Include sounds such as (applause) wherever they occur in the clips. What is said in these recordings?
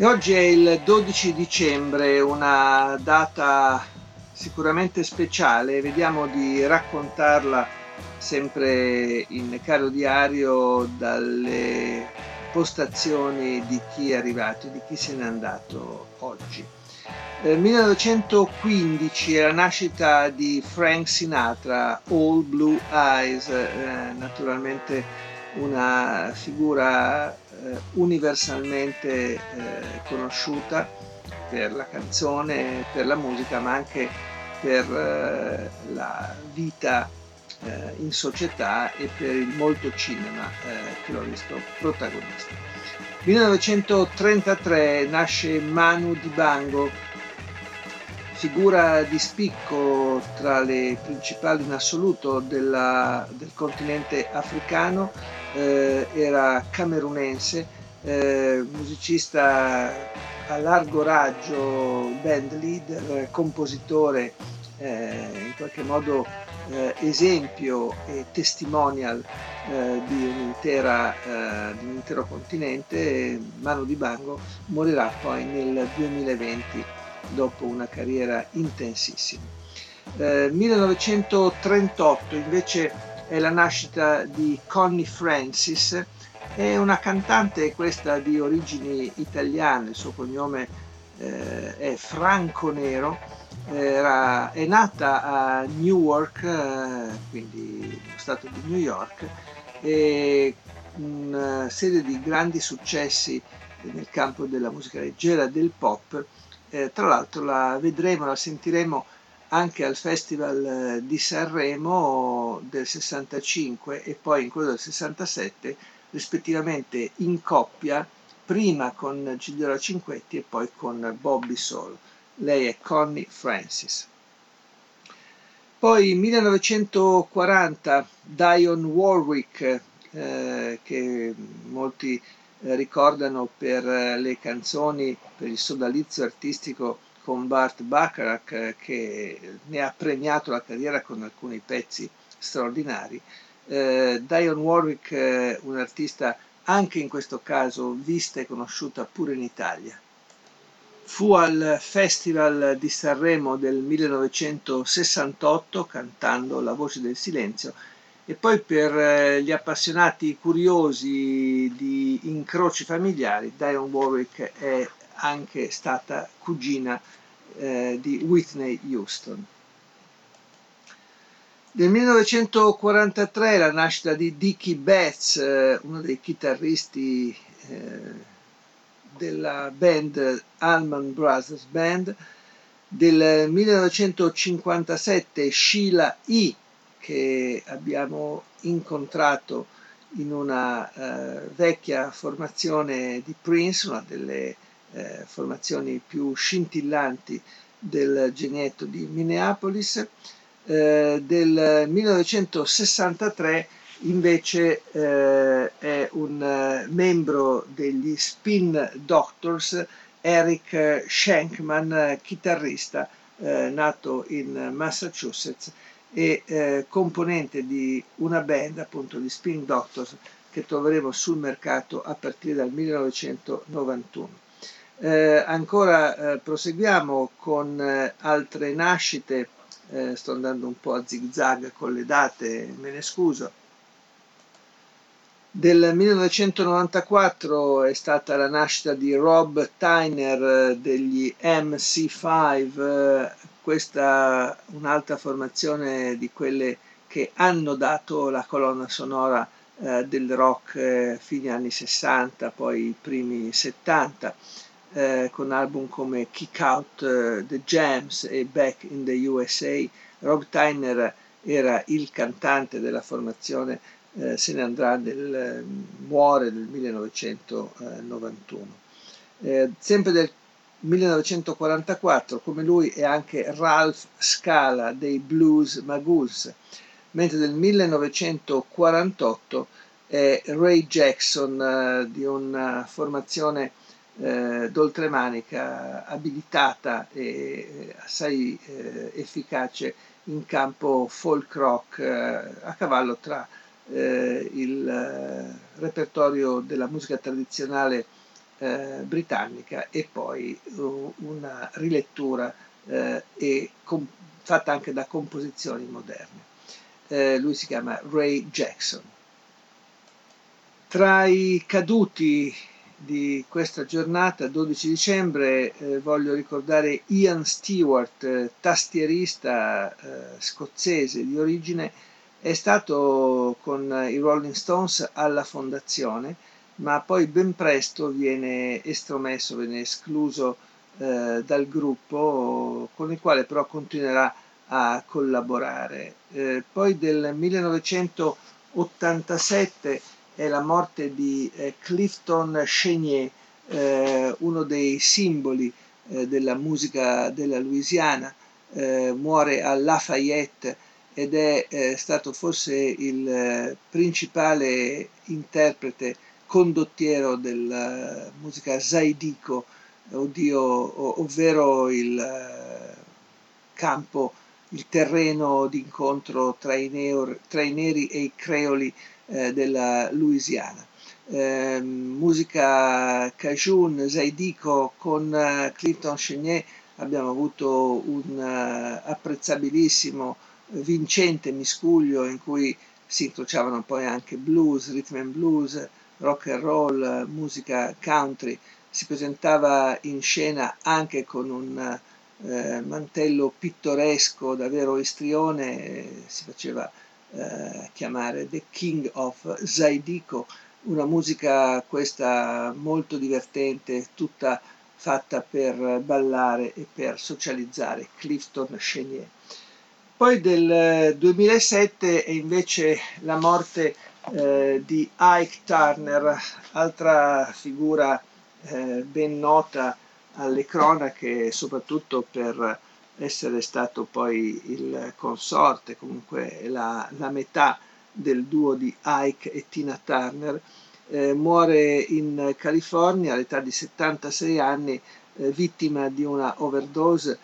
E oggi è il 12 dicembre, una data sicuramente speciale, vediamo di raccontarla sempre in caro diario dalle postazioni di chi è arrivato, di chi se n'è andato oggi. Nel 1915 è la nascita di Frank Sinatra, All Blue Eyes, eh, naturalmente una figura eh, universalmente eh, conosciuta per la canzone, per la musica, ma anche per eh, la vita eh, in società e per il molto cinema eh, che l'ho visto protagonista. 1933 nasce Manu Dibango, figura di spicco tra le principali in assoluto della, del continente africano, eh, era camerunense, eh, musicista a largo raggio, band leader, compositore, eh, in qualche modo eh, esempio e testimonial eh, di, un'intera, eh, di un intero continente, Manu Dibango morirà poi nel 2020 dopo una carriera intensissima. 1938 invece è la nascita di Connie Francis, è una cantante questa di origini italiane, il suo cognome eh, è Franco Nero, era, è nata a Newark, eh, quindi lo stato di New York, e una serie di grandi successi nel campo della musica leggera, del pop, eh, tra l'altro la vedremo, la sentiremo anche al Festival eh, di Sanremo del 65 e poi in quello del 67, rispettivamente in coppia, prima con Gigliola Cinquetti e poi con Bobby Soul. Lei è Connie Francis. Poi 1940 Dion Warwick, eh, che molti eh, ricordano per eh, le canzoni, per il sodalizio artistico con Bart Bacharach eh, che ne ha premiato la carriera con alcuni pezzi straordinari. Eh, Dion Warwick, eh, un artista anche in questo caso vista e conosciuta pure in Italia. Fu al Festival di Sanremo del 1968 cantando La voce del silenzio e poi per eh, gli appassionati curiosi di incroci familiari Dion Warwick è anche stata cugina eh, di Whitney Houston. Nel 1943 la nascita di Dickie Betts, eh, uno dei chitarristi eh, della band Allman Brothers Band, del 1957 Sheila E., che abbiamo incontrato in una eh, vecchia formazione di Prince, una delle eh, formazioni più scintillanti del genietto di Minneapolis. Eh, del 1963 invece eh, è un eh, membro degli Spin Doctors, Eric Shankman, chitarrista eh, nato in Massachusetts e eh, componente di una band appunto di Spin Doctors che troveremo sul mercato a partire dal 1991. Eh, ancora eh, proseguiamo con eh, altre nascite, eh, sto andando un po' a zig zag con le date, me ne scuso. Del 1994 è stata la nascita di Rob Tyner eh, degli MC5, eh, questa un'altra formazione di quelle che hanno dato la colonna sonora del rock fine anni 60, poi i primi 70 eh, con album come Kick Out uh, the Jams e Back in the USA. Rob Tyner era il cantante della formazione eh, se ne andrà nel, muore nel 1991. Eh, sempre del 1944, come lui è anche Ralph Scala dei Blues Magoos, mentre nel 1948 è Ray Jackson eh, di una formazione eh, d'oltremanica abilitata e eh, assai eh, efficace in campo folk rock eh, a cavallo tra eh, il eh, repertorio della musica tradizionale britannica e poi una rilettura e fatta anche da composizioni moderne. lui si chiama Ray Jackson. Tra i caduti di questa giornata, 12 dicembre, eh, voglio ricordare Ian Stewart, eh, tastierista eh, scozzese di origine, è stato con i Rolling Stones alla fondazione, ma poi ben presto viene estromesso, viene escluso eh, dal gruppo, con il quale però continuerà a collaborare. Eh, poi del 1987 è la morte di eh, Clifton Chenier, eh, uno dei simboli eh, della musica della Louisiana, eh, muore a Lafayette ed è eh, stato forse il eh, principale interprete condottiero della musica Zaidico, oddio, ovvero il campo, il terreno d'incontro tra i, neo, tra i neri e i creoli eh, della Louisiana. Eh, musica Cajun, Zaidico con uh, Clinton Chenier abbiamo avuto un uh, apprezzabilissimo, vincente miscuglio in cui si incrociavano poi anche blues, rhythm and blues, rock and roll, musica country, si presentava in scena anche con un eh, mantello pittoresco davvero istrione, si faceva eh, chiamare The King of Zaidico, una musica questa molto divertente, tutta fatta per ballare e per socializzare, Clifton Chenier. Poi del 2007 è invece la morte eh, di Ike Turner, altra figura eh, ben nota alle cronache, soprattutto per essere stato poi il consorte, comunque la, la metà del duo di Ike e Tina Turner, eh, muore in California all'età di 76 anni, eh, vittima di una overdose.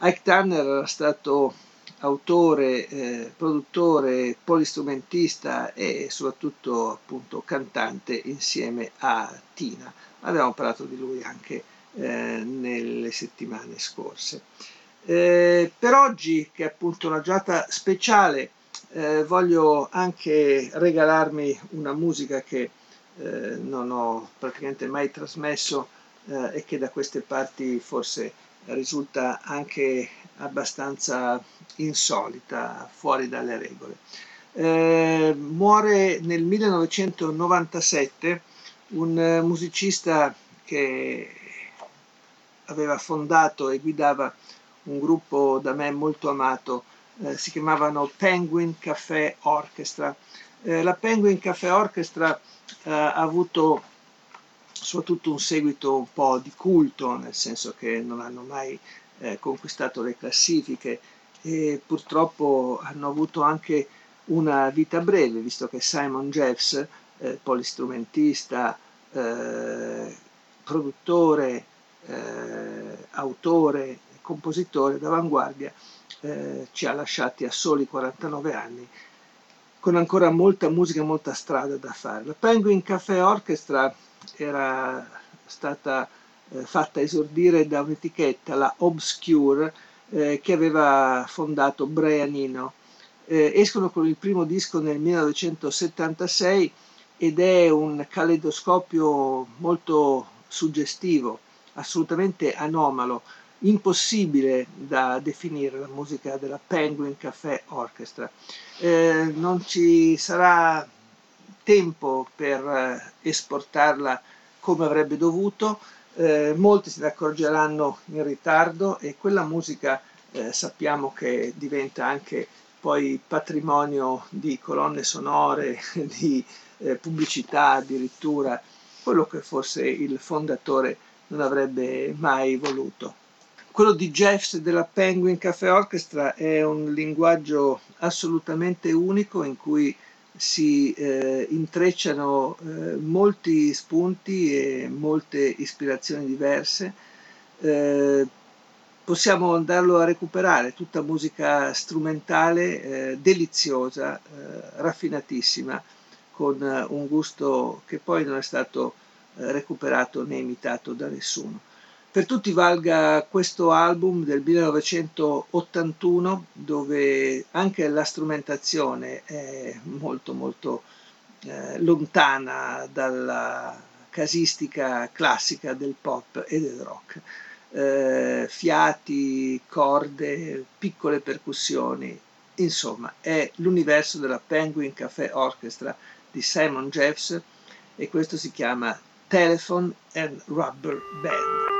Ike Turner era stato autore, eh, produttore, polistrumentista e soprattutto appunto cantante insieme a Tina. Abbiamo parlato di lui anche eh, nelle settimane scorse. Eh, per oggi, che è appunto una giornata speciale, eh, voglio anche regalarmi una musica che eh, non ho praticamente mai trasmesso eh, e che da queste parti forse risulta anche abbastanza insolita, fuori dalle regole. Eh, muore nel 1997 un musicista che aveva fondato e guidava un gruppo da me molto amato, eh, si chiamavano Penguin Café Orchestra. Eh, la Penguin Café Orchestra eh, ha avuto soprattutto un seguito un po' di culto, nel senso che non hanno mai eh, conquistato le classifiche e purtroppo hanno avuto anche una vita breve, visto che Simon Jeffs, eh, polistrumentista, eh, produttore, autore compositore d'avanguardia, eh, ci ha lasciati a soli 49 anni, con ancora molta musica e molta strada da fare. La Penguin Café Orchestra era stata eh, fatta esordire da un'etichetta, la Obscure, eh, che aveva fondato Brian Eno. Eh, escono con il primo disco nel 1976 ed è un caleidoscopio molto suggestivo, assolutamente anomalo, impossibile da definire la musica della Penguin Café Orchestra. Eh, non ci sarà tempo per eh, esportarla come avrebbe dovuto, eh, molti se ne accorgeranno in ritardo e quella musica eh, sappiamo che diventa anche poi patrimonio di colonne sonore, (laughs) di eh, pubblicità addirittura, quello che forse il fondatore non avrebbe mai voluto. Quello di Jeffs della Penguin Cafe Orchestra è un linguaggio assolutamente unico in cui si eh, intrecciano eh, molti spunti e molte ispirazioni diverse. Eh, possiamo andarlo a recuperare, tutta musica strumentale, eh, deliziosa, eh, raffinatissima, con un gusto che poi non è stato eh, recuperato né imitato da nessuno. Per tutti valga questo album del 1981 dove anche la strumentazione è molto molto eh, lontana dalla casistica classica del pop e del rock. Eh, fiati, corde, piccole percussioni, insomma è l'universo della Penguin Café Orchestra di Simon Jeffs e questo si chiama Telephone and Rubber Band.